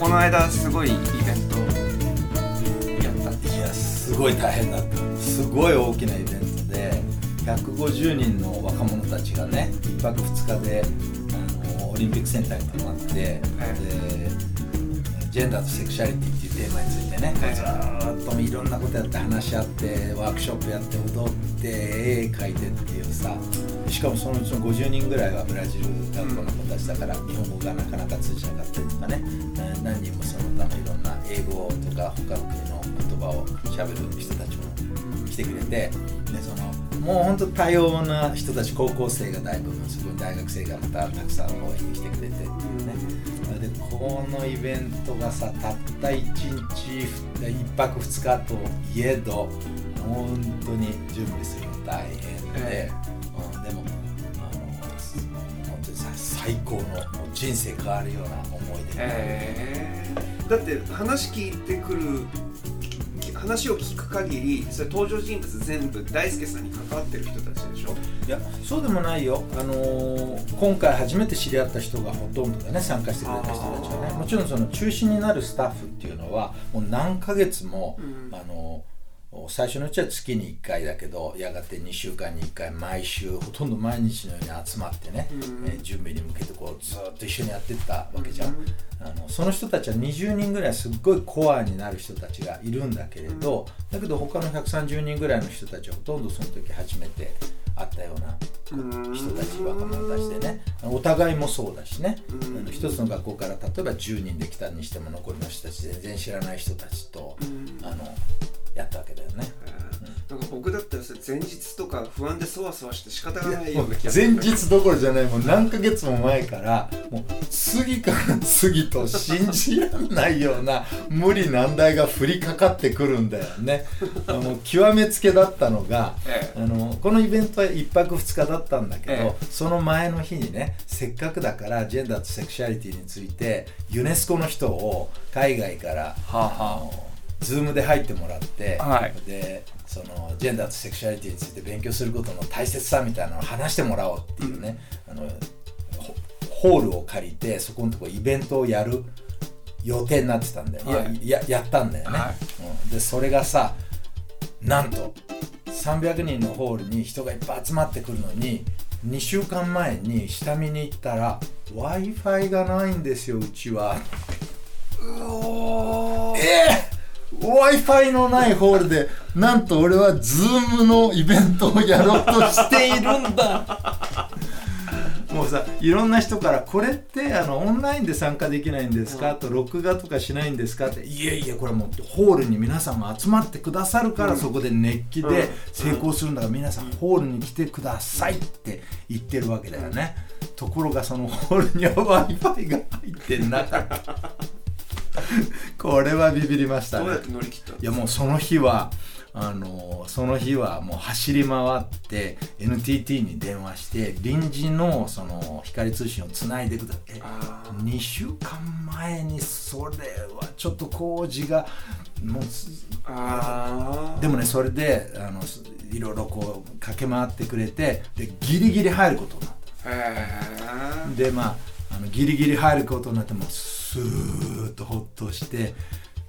この間すごいイベントやったんでいやすごい大変だった。すごい大きなイベントで150人の若者たちがね1泊2日であのオリンピックセンターに泊まって、でジェンダーとセクシャリティっていうテーマについてね、はい。ずーっといろんなことやって話し合ってワークショップやって踊って絵描いてっていうさしかもそのうちの50人ぐらいはブラジル学校の子たちだから日本語がなかなか通じなかったりとかね、えー何人もその他のいろんな英語とか他の国の言葉を喋る人たちも来てくれてでそのもう本当多様な人たち高校生がだいぶすごい大学生がまたたくさん応援に来てくれてっていうねでこのイベントがさたった1日1泊2日といえど本当に準備するの大変で、えう最高の人生変わるような思い出。えー。だって話聞いてくる話を聞く限りそれ登場人物全部大輔さんに関わってる人たちでしょ？いやそうでもないよ、あのー今回初めて知り合った人がほとんどだね。参加してくれた人たちはね。もちろんその中心になるスタッフっていうのはもう何ヶ月も、うん。あのー最初のうちは月に1回だけどやがて2週間に1回毎週ほとんど毎日のように集まってね、うん。えー準備に向けてこうずっと一緒にやってったわけじゃん、うん。あのその人たちは20人ぐらいすっごいコアになる人たちがいるんだけれどだけど他の130人ぐらいの人たちはほとんどその時初めて会ったようなうん。人たち若者たちでね。お互いもそうだしね、うん。一つの学校から例えば10人で来たにしても残りの人たち全然知らない人たちと、うん。あのやったわけだよね。なん。か僕だったら前日とか不安でそわそわして仕方がないような気がする。前日どころじゃない。もう何ヶ月も前からもう次から次と信じられないような無理難題が降りかかってくるんだよね。あの極めつけだったのがえあのこのイベントは1泊2日だったんだけど、えその前の日にねせっかくだからジェンダーとセクシャリティについてユネスコの人を海外から、はあはあ Zoomで入ってもらって、はい。でそのジェンダーとセクシャリティについて勉強することの大切さみたいなのを話してもらおうっていうね、あのホホールを借りてそこのとこイベントをやる予定になってたんだよ、はい。いやややったんだよね、はうん、でそれがさなんと300人のホールに人がいっぱい集まってくるのに2週間前に下見に行ったら w i f i がないんですようちは w i f i のないホールでなんと俺は Zoom のイベントをやろうとしているんだ もうさいろんな人から「これってあのオンラインで参加できないんですか?」と「録画とかしないんですか?」って「いえいえこれはもうホールに皆さんが集まってくださるから、そこで熱気で成功するんだから、皆さんホールに来てください」って言ってるわけだよね。ところがそのホールには w i f i が入ってなかった。これはビビりましたね。どうやって乗り切ったのいやもうその日はあのその日はもう走り回って NTT に電話して臨時のその光通信をつないでくださいあー。2週間前にそれはちょっと工事がもうすあー。でもねそれであのいろいろこう駆け回ってくれてでギリギリ入ることになった。でまああのギリギリ入ることになってもうスーッとほっとして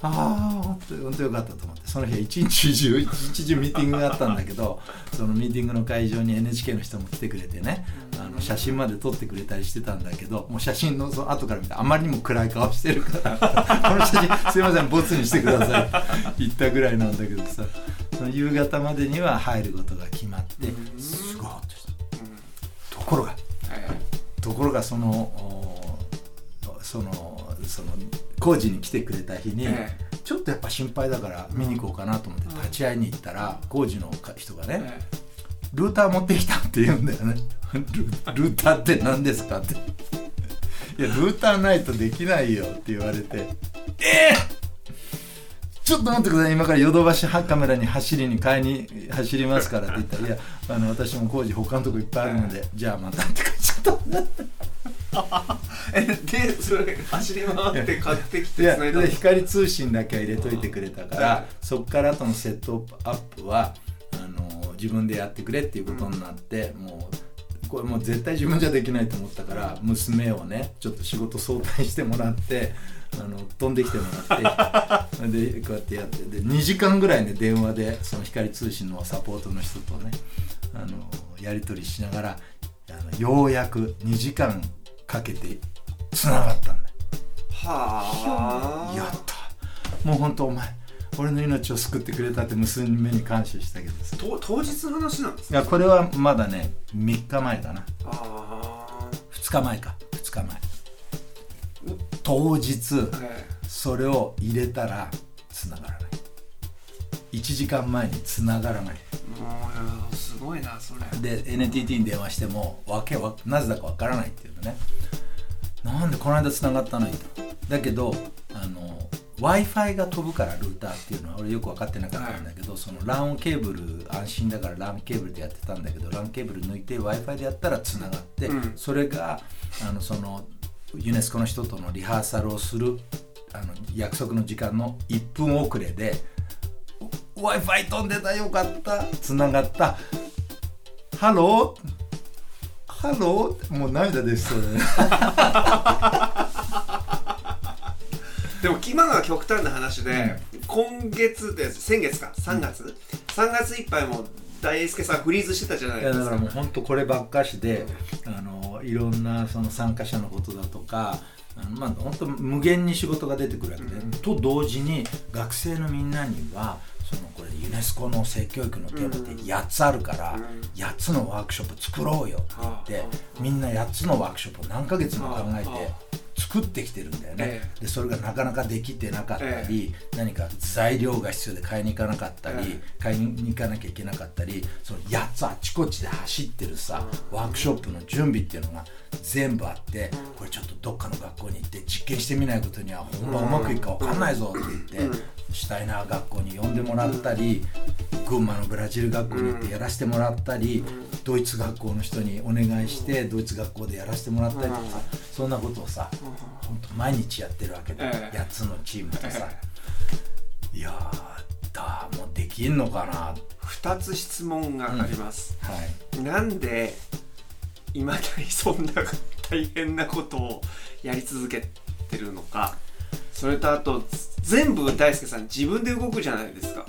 ああ本当よかったと思ってその日は一日中一日中ミーティングがあったんだけど そのミーティングの会場に NHK の人も来てくれてねあの写真まで撮ってくれたりしてたんだけどもう写真のその後から見てあまりにも暗い顔してるから この写真すいませんボツにしてください。言ったぐらいなんだけどさその夕方までには入ることが決まってうん。すごいほっとした。うんところがはいところがそのおそのその工事に来てくれた日に、えちょっとやっぱ心配だから見に行こうかなと思って立ち会いに行ったら工事の人がね、えルーター持ってきたって言うんだよね。ル ルーターって何ですかって。いやルーターないとできないよって言われてえーちょっと待ってください。今からヨドバシカメラに走りに買いに走りますからって言ったら「いやあの私も工事他のとこいっぱいあるのでじゃあまた」って書いちゃった。えでそれ走り回って買ってきてつないだの。で光通信だけは入れといてくれたから、はいそっから後のセットアップはあの自分でやってくれっていうことになって、もうこれもう絶対自分じゃできないと思ったから娘をねちょっと仕事早退してもらってあの飛んできてもらって でこうやってやってで2時間ぐらいね電話でその光通信のサポートの人とねあのやり取りしながらあのようやく2時間かけてつながったんだよ。はあ。やった。もう本当お前俺の命を救ってくれたって娘に感謝したけどさ。と当日の話なんですか？いやこれはまだね3日前かな。あ2日前か。2日前。当日それを入れたら繋がらない。1時間前に繋がらない。えもうすごいなそれ。で NTT に電話してもわけわなぜだかわからないっていうのねなんでこの間繋がったのにとだけどあの w i f i が飛ぶからルーターっていうのは俺よく分かってなかったんだけど、その LAN ケーブル安心だから LAN ケーブルでやってたんだけど LAN ケーブル抜いて w i f i でやったらつながって、うん。それがあのそのユネスコの人とのリハーサルをするあの約束の時間の1分遅れで w i f i 飛んでたよかったつながった。 Hello hello？もう涙出そうだね。でも今のは極端な話で、今月で先月か。3月、3月いっぱいも大輔さんフリーズしてたじゃないいですか。やだからもう本当こればっかしであのいろんなその参加者のことだとかあのまあ本当無限に仕事が出てくるわけで、うん。と同時に学生のみんなにはネスコの性教育のテーマって8つあるから、うん。8つのワークショップ作ろうよって言って、みんな8つのワークショップを何ヶ月も考えて作ってきてるんだよね、えでそれがなかなかできてなかったり、何か材料が必要で買いに行かなかったり、え買いに行かなきゃいけなかったりその8つあちこちで走ってるさ、ワークショップの準備っていうのが全部あって、これちょっとどっかの学校に行って実験してみないことには本番うまくいくか分かんないぞって言って、シュタイナー学校に呼んでもらったり、群馬のブラジル学校に行ってやらせてもらったり、ドイツ学校の人にお願いしてドイツ学校でやらせてもらったりとかさ、そんなことをさ、本当毎日やってるわけで、ええ。8つのチームとさ、えいやーだもうできんのかな。は2つ質問があります、い。なんでいまだにそんな大変なことをやり続けてるのか。それとあと全部大輔さん自分で動くじゃないですか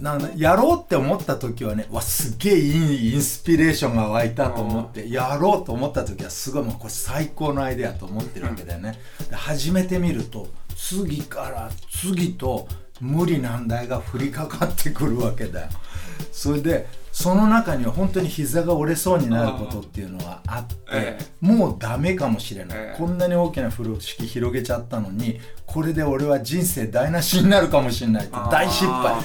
なんだやろうって思った時はねわすげえいいインスピレーションが湧いたと思ってやろうと思った時はすごいもうこれ最高のアイデアと思ってるわけだよね、で始めてみると次から次と無理難題が降りかかってくるわけだよ。それでその中には本当に膝が折れそうになることっていうのはあって、えもうダメかもしれない、ええ。こんなに大きな風呂敷広げちゃったのにこれで俺は人生台無しになるかもしれないって大失敗。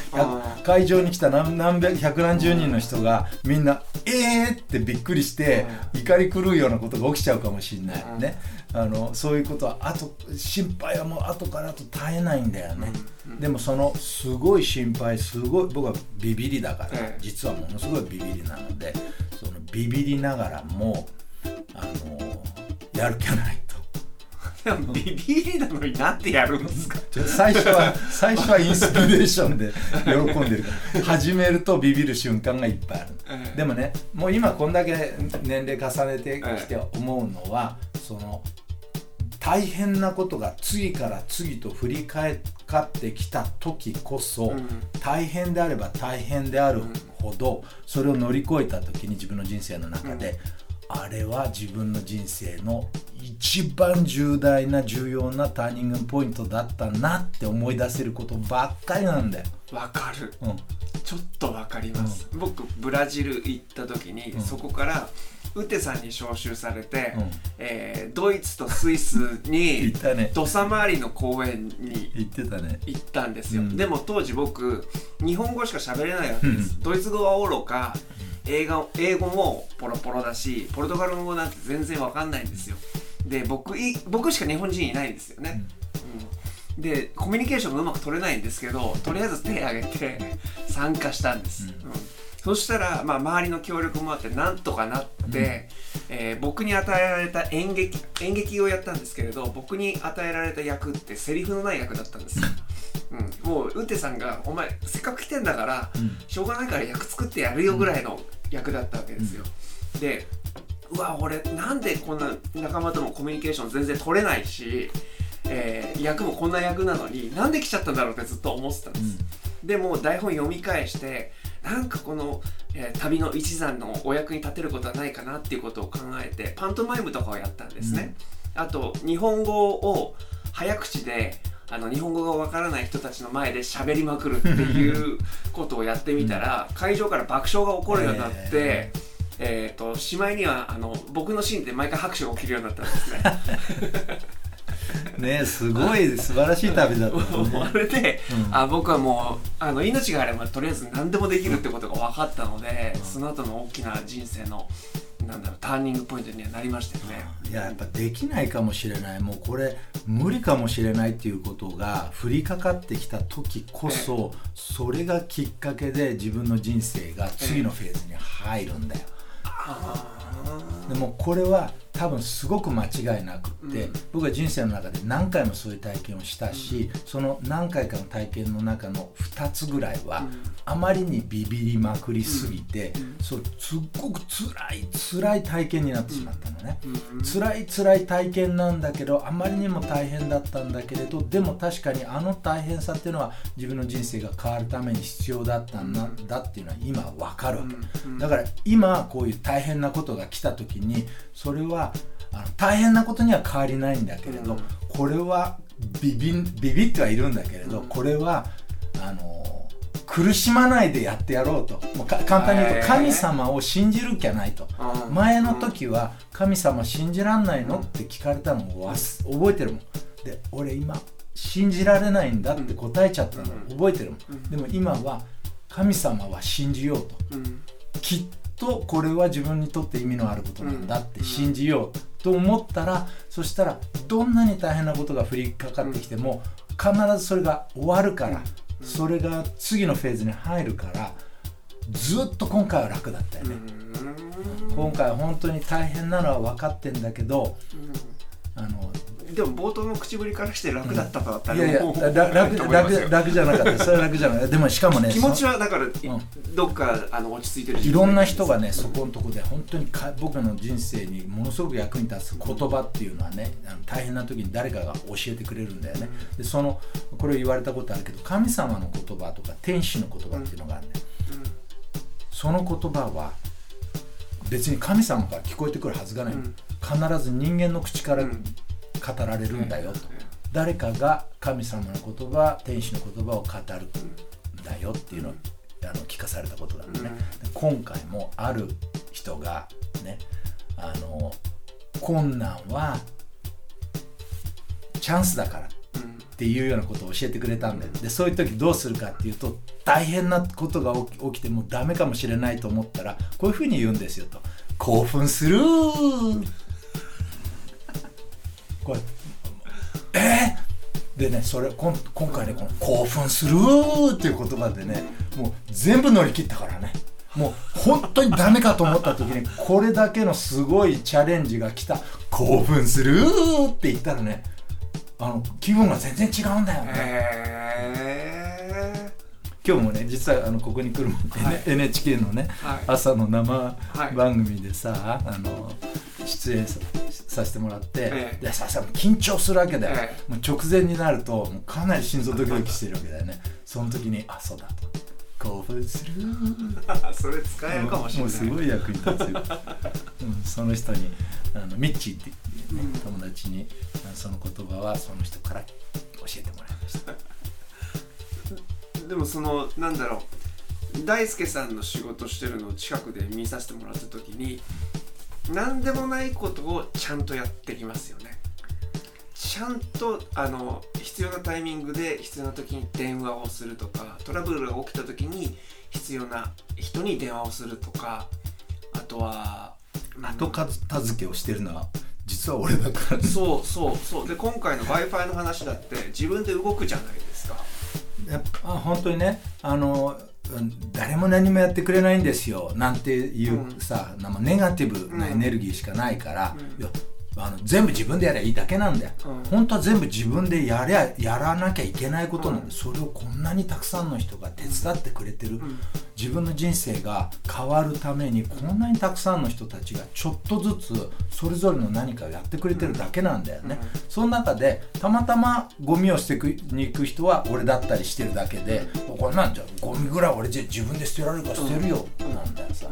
会場に来た何何百百何十人の人がみんな「えー!」ってびっくりして怒り狂うようなことが起きちゃうかもしれない。うんねあのそういうことはあと心配はもう後から後絶えないんだよね、でもそのすごい心配すごい僕はビビりだから、ええ。実はものすごいビビりなのでそのビビりながらもあのやる気はないと。ビビりなのになんでやるんですか？最初は 最初はインスピレーションで喜んでる。から始めるとビビる瞬間がいっぱいある、ええ。でもねもう今こんだけ年齢重ねてきて思うのは、その大変なことが次から次と振り返ってきた時こそ、うん。大変であれば大変であるほど、それを乗り越えた時に自分の人生の中で、あれは自分の人生の一番重大な重要なターニングポイントだったなって思い出せることばっかりなんだよ。わかる。うん。ちょっとわかります、僕ブラジル行った時に、うん。そこからウテさんに招集されて、うん。えードイツとスイスに行ったね。土佐回りの公園に言ってたね。行ったんですよ、うん。でも当時僕日本語しか喋れないわけです、ドイツ語はおろか英語英語もポロポロだしポルトガル語なんて全然わかんないんですよ。で僕い僕しか日本人いないんですよね、うん。でコミュニケーションがうまく取れないんですけどとりあえず手を挙げて参加したんです、うん。うんそしたら、まあ、周りの協力もあってなんとかなって、えー僕に与えられた演劇演劇をやったんですけれど僕に与えられた役ってセリフのない役だったんです。よ、うん、もうウテさんが「お前せっかく来てんだから、うん。しょうがないから役作ってやるよ」ぐらいの役だったわけですよ、でうわ俺なんでこんな仲間ともコミュニケーション全然取れないし、えー役もこんな役なのになんで来ちゃったんだろうってずっと思ってたんです、でも台本読み返してなんかこの、えー旅の一山のお役に立てることはないかなっていうことを考えてパントマイムとかをやったんですね、あと日本語を早口であの日本語がわからない人たちの前で喋りまくるっていう ことをやってみたら会場から爆笑が起こるようになって、へえー、としまいにはあの僕のシーンで毎回拍手が起きるようになったんですね。ねすごい素晴らしい旅だったね。あれで、うん。あ僕はもうあの命があればとりあえず何でもできるってことが分かったので、その後の大きな人生のなんだろうターニングポイントにはなりましたよね。いややっぱできないかもしれない。もうこれ無理かもしれないっていうことが降りかかってきた時こそそれがきっかけで自分の人生が次のフェーズに入るんだよ。でもこれは多分すごく間違いなくって、うん。僕は人生の中で何回もそういう体験をしたし、その何回かの体験の中の2つぐらいは、うん。あまりにビビりまくりすぎて、うん。そうすっごく辛い辛い体験になってしまったのね、うん。辛い辛い体験なんだけどあまりにも大変だったんだけれどでも確かにあの大変さっていうのは自分の人生が変わるために必要だったんだ,、だっていうのは今分かるわけ、うん。だから今こういう大変なことが来た時にそれはあの大変なことには変わりないんだけれど、うん。これはビビんビビってはいるんだけれど、うん。これはあの苦しまないでやってやろうと。もうか簡単に言うと神様を信じるきゃないと。うん。前の時は「神様信じらんないの?」って聞かれたのを覚えてるもん。で俺今信じられないんだって答えちゃったのを覚えてるもうんん。でも今は神様は信じようと。うん。きっとこれは自分にとって意味のあることなんだって信じようと思ったらそしたらどんなに大変なことが降りかかってきても必ずそれが終わるからそれが次のフェーズに入るからずっと今回は楽だったよね。今回は本当に大変なのは分かってんだけどでも冒頭の口ぶりからして楽だったとだったいやいやもうら楽と思いますよ。楽楽じゃなかったそれは楽じゃなかったでもしかもね気持ちそはだから、ん。どっかあの落ち着いてるいろんな人がねそこのとこで本当にか僕の人生にものすごく役に立つ言葉っていうのはねあの大変な時に誰かが教えてくれるんだよね。でそのこれを言われたことあるけど神様の言葉とか天使の言葉っていうのがあるんだよ。その言葉は別に神様から聞こえてくるはずがない、うん。必ず人間の口からうん語られるんだよと、誰かが神様の言葉天使の言葉を語るんだよっていうのをあの聞かされたことがあるね、で今回もある人がねあの困難はチャンスだからうんっていうようなことを教えてくれたんだよ。でそういう時どうするかっていうと大変なことが起きてもうダメかもしれないと思ったらこういうふうに言うんですよと。興奮するこうえーでねそれこん今回ねこの興奮するっていう言葉でねもう全部乗り切ったからね。もう本当にダメかと思った時にこれだけのすごいチャレンジが来た。興奮するって言ったらねあの気分が全然違うんだよね、へ今日もね実はあのここに来るもん、はい。NHK のね、はい。朝の生はい。番組でさ、あの出演ささせてもらって、ええ。でささ緊張するわけだよ、えもう直前になるともうかなり心臓ドキドキしてるわけだよね。その時にあそうだと。興奮する。ー それ使えるかもしれない。もうすごい役に立つよ、うん、その人にあのミッチーっていう、ねうん。友達にその言葉はその人から教えてもらいました。でもそのなんだろう。大輔さんの仕事してるのを近くで見させてもらった時に何でもないことをちゃんとやってきますよね。ちゃんとあの必要なタイミングで必要な時に電話をするとかトラブルが起きた時に必要な人に電話をするとかあとは後片付けをしてるのは実は俺だからね。そうそうそう。で今回の w i f i の話だって自分で動くじゃないですか。やっぱ本当にね。あのうん誰も何もやってくれないんですよなんていうさ、なん。かネガティブなエネルギーしかないから、うん。いやあの全部自分でやりゃいいだけなんだよ、うん。本当は全部自分でやりゃやらなきゃいけないことなんだよ、うんそれをこんなにたくさんの人が手伝ってくれてる、ん。自分の人生が変わるためにこんなにたくさんの人たちがちょっとずつそれぞれの何かをやってくれてるだけなんだよね、その中でたまたまゴミを捨てに行く人は俺だったりしてるだけで、これなんじゃゴミぐらい俺じゃ自分で捨てられるから捨てるよ、なんだよさ、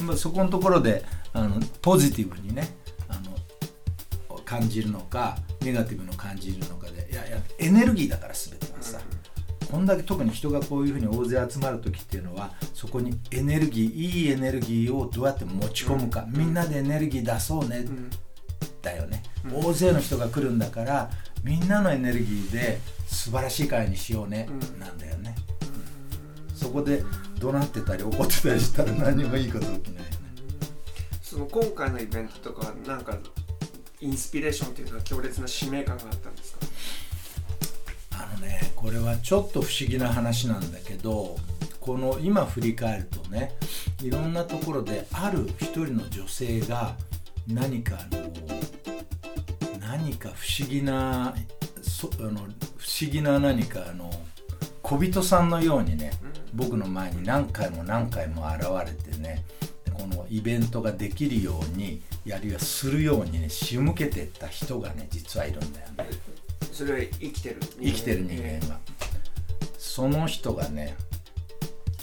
でもそこのところであのポジティブにねあの感じるのかネガティブの感じるのかでいやいやエネルギーだから全てはさ、こんだけ特に人がこういうふうに大勢集まる時っていうのはそこにエネルギーいいエネルギーをどうやって持ち込むか、みんなでエネルギー出そうね、だよね、大勢の人が来るんだからみんなのエネルギーで素晴らしい会にしようね、なんだよね、そこで怒鳴ってたり怒ってたりしたら何もいいこと起きない。よねその今回のイベントとかなんかインスピレーションっていうのは強烈な使命感があったんですか？あのねこれはちょっと不思議な話なんだけどこの今振り返るとねいろんなところである一人の女性が何かあの何か不思議なそあの不思議な何かあの小人さんのようにね僕の前に何回も何回も現れてねこのイベントができるようにやるいはするようにね仕向けてった人がね実はいるんだよね。それは生きてる生きてる人間が、その人がね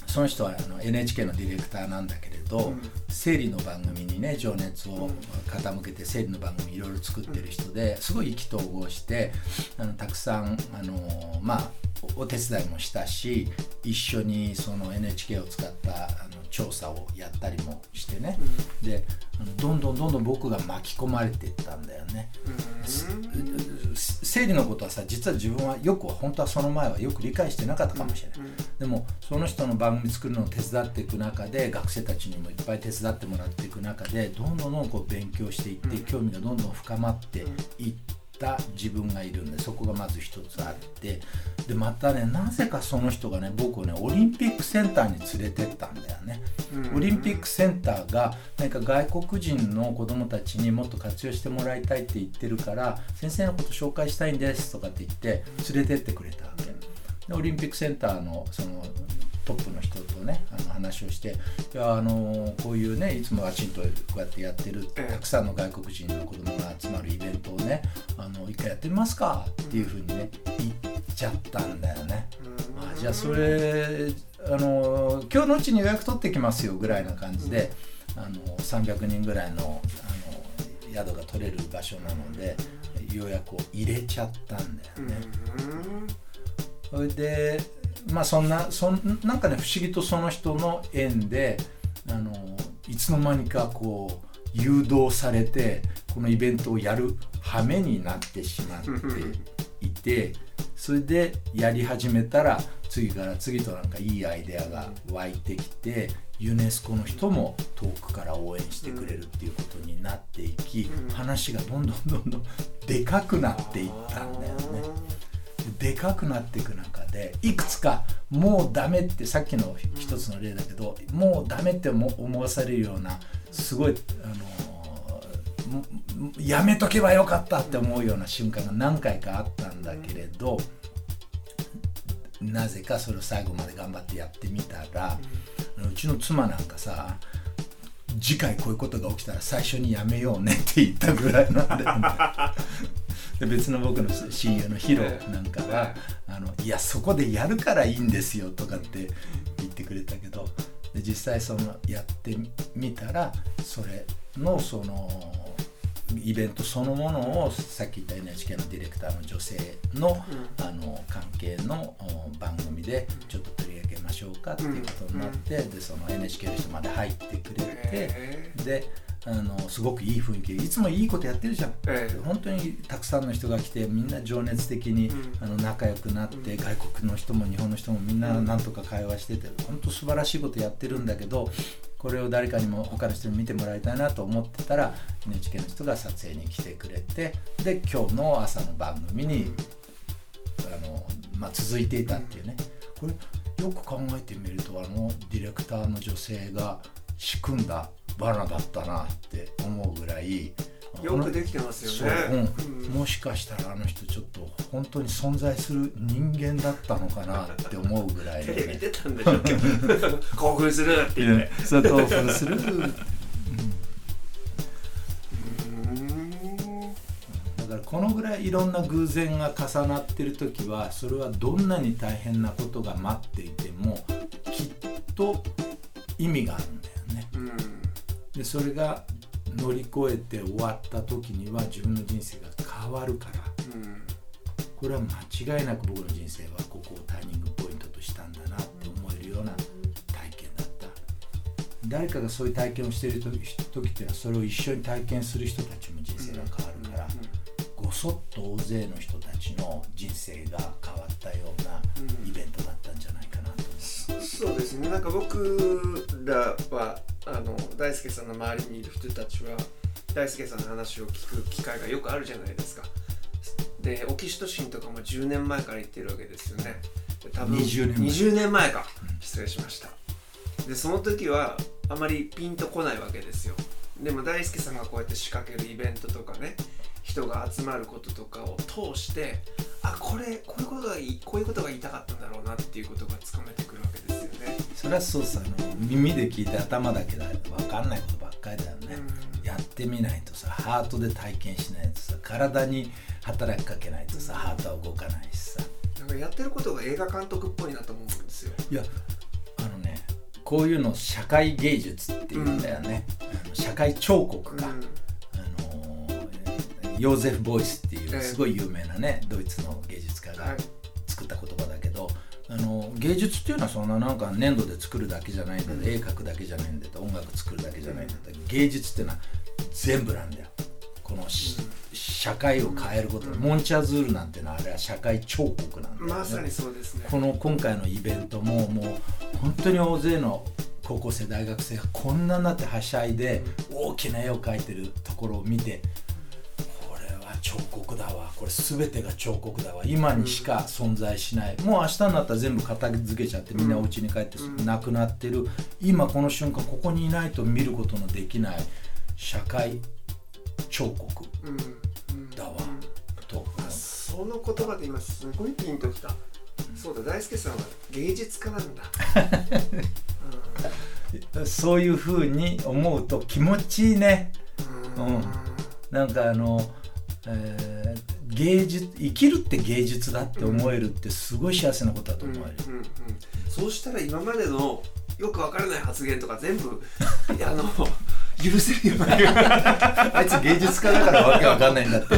その人はあの NHK のディレクターなんだけれど、うん。生理の番組にね情熱を傾けて生理の番組いろいろ作ってる人ですごい意気投合してあのたくさんあのまあおお手伝いもしたし一緒にその NHK を使ったあの調査をやったりもしてね、であのどんどんどんどん僕が巻き込まれていったんだよね。生理のことはさ実は自分はよくは本当はその前はよく理解してなかったかもしれない、でもその人の番組作るのを手伝っていく中で学生たちにもいっぱい手伝ってもらっていく中でどんどんどんこう勉強していって、興味がどんどん深まっていった自分がいるんでそこがまず一つあってでまたねなぜかその人がね僕をねオリンピックセンターに連れてったんだよね。オリンピックセンターが何か外国人の子どもたちにもっと活用してもらいたいって言ってるから先生のこと紹介したいんですとかって言って連れてってくれたわけでオリンピックセンターのそのトップの人とね話をして「いやあのこういうねいつもワチンとこうやってやってるたくさんの外国人の子供が集まるイベントをねあの一回やってみますか」っていうふうにね言っちゃったんだよね。あじゃあそれあの今日のうちに予約取ってきますよぐらいな感じで、あの300人ぐらいのあの宿が取れる場所なので予約を入れちゃったんだよね。それでまあそんなそんなんかね不思議とその人の縁であのいつの間にかこう誘導されてこのイベントをやる羽目になってしまっていてそれでやり始めたら次から次となんかいいアイデアが湧いてきてユネスコの人も遠くから応援してくれるっていうことになっていき話がどんどんどんどんでかくなっていったんだよね。でかくなっていく中でいくつかもうダメってさっきの一つの例だけど、もうダメって思わされるようなすごいあのやめとけばよかったって思うような瞬間が何回かあったんだけれど、なぜかそれを最後まで頑張ってやってみたら、うちの妻なんかさ次回こういうことが起きたら最初にやめようねって言ったぐらいなんだよね。で別の僕の親友のヒロなんかが「あのいやそこでやるからいいんですよ」とかって言ってくれたけどで実際そのやってみたらそれのそのイベントそのものをさっき言った NHK のディレクターの女性の,、あの関係の番組でちょっと取り上げましょうかっていうことになって、でその NHK の人まで入ってくれて、であのすごくいい雰囲気いつもいいことやってるじゃん、ええ。本当にたくさんの人が来てみんな情熱的に、あの仲良くなって、外国の人も日本の人もみんななんとか会話してて本当素晴らしいことやってるんだけどこれを誰かにも他の人に見てもらいたいなと思ってたら NHK の人が撮影に来てくれてで今日の朝の番組に、あのまあ、続いていたっていうね。これよく考えてみるとあのディレクターの女性が仕組んだ罠だったなって思うぐらいよくできてますよね。そう、うん。もしかしたらあの人ちょっと本当に存在する人間だったのかなって思うぐらいのテレビね出たんでしょ 興奮するって言って。そう興奮する。うん。だからこのぐらいいろんな偶然が重なってる時はそれはどんなに大変なことが待っていてもきっと意味があるでそれが乗り越えて終わった時には自分の人生が変わるから。うんこれは間違いなく僕の人生はここをターニングポイントとしたんだなって思えるような体験だった。誰かがそういう体験をしている時時っていうのはそれを一緒に体験する人たちも人生が変わるから、ごそっと大勢の人たちの人生が変わったようなイベントだったんじゃないかなと思そうですね。なんか僕らはあの大輔さんの周りにいる人たちは大輔さんの話を聞く機会がよくあるじゃないですか。でオキシトシンとかも10年前から言ってるわけですよね。で多分20年前。20年前か。失礼しました。でその時はあまりピンとこないわけですよ。でも大輔さんがこうやって仕掛けるイベントとかね人が集まることとかを通してあこれこういうことがこういうことが言いたかったんだろうなっていうことがつかめてくるわけですそれはそうさ耳で聞いて頭だけだ。と分かんないことばっかりだよね、やってみないとさハートで体験しないとさ体に働きかけないとさハートは動かないしさ。なんかやってることが映画監督っぽいなと思うんですよ。いやあのねこういうの社会芸術っていうんだよね、あの社会彫刻か、うん。あのヨーゼフ・ボイスっていええ。うすごい有名なねドイツの芸術家がはい。作った言葉だけど、あの芸術っていうのはそんななんか粘土で作るだけじゃないんだ、うん。絵描くだけじゃないんだ音楽作るだけじゃないんだ芸術っていうのは全部なんだよ。このし、社会を変えること、うん。モンチャズールなんてのはあれは社会彫刻なんだよね。まさにそうですね。この今回のイベントももう本当に大勢の高校生大学生がこんなになってはしゃいで大きな絵を描いてるところを見て彫刻だわ。これ全てが彫刻だわ。今にしか存在しない。もう明日になったら全部片付けちゃってみんなお家に帰ってうん。なくなってる。今この瞬間ここにいないと見ることのできない。社会彫刻うん。うん。だわうん。とあその言葉で今すごいピンときた。そうだ。大輔さんは芸術家なんだ。そういうふうに思うと気持ちいいね。うん。うん。なんかあの、えー芸術生きるって芸術だって思えるってすごい幸せなことだとうん思える、うんうん。そうしたら今までのよくわからない発言とか全部 あの許せるようになるあいつ芸術家だからわけわかんないんだって